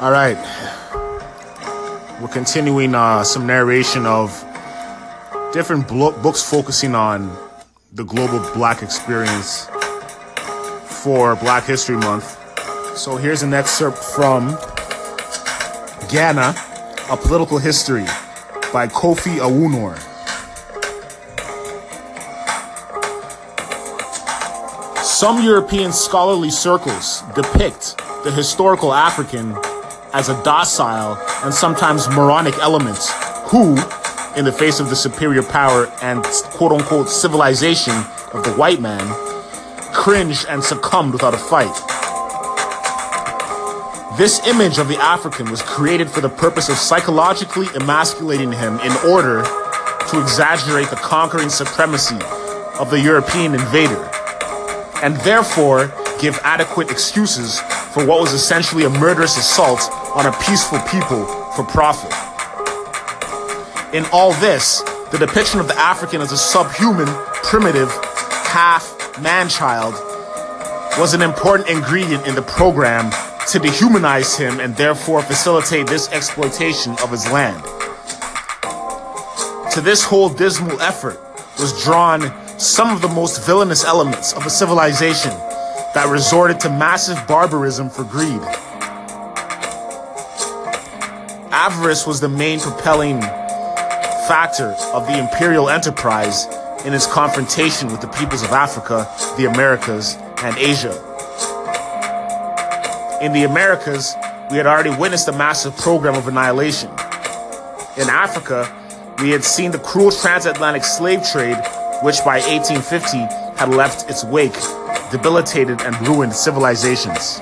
All right. We're continuing uh, some narration of different blo- books focusing on the global black experience for Black History Month. So here's an excerpt from Ghana, A Political History by Kofi Awoonor. Some European scholarly circles depict the historical African as a docile and sometimes moronic element who, in the face of the superior power and quote unquote civilization of the white man, cringed and succumbed without a fight. This image of the African was created for the purpose of psychologically emasculating him in order to exaggerate the conquering supremacy of the European invader, and therefore give adequate excuses for what was essentially a murderous assault on a peaceful people for profit. In all this, the depiction of the African as a subhuman, primitive, half man child was an important ingredient in the program to dehumanize him and therefore facilitate this exploitation of his land. To this whole dismal effort was drawn some of the most villainous elements of a civilization that resorted to massive barbarism for greed. Avarice was the main propelling factor of the imperial enterprise in its confrontation with the peoples of Africa, the Americas, and Asia. In the Americas, we had already witnessed a massive program of annihilation. In Africa, we had seen the cruel transatlantic slave trade, which by 1850 had left its wake debilitated and ruined civilizations.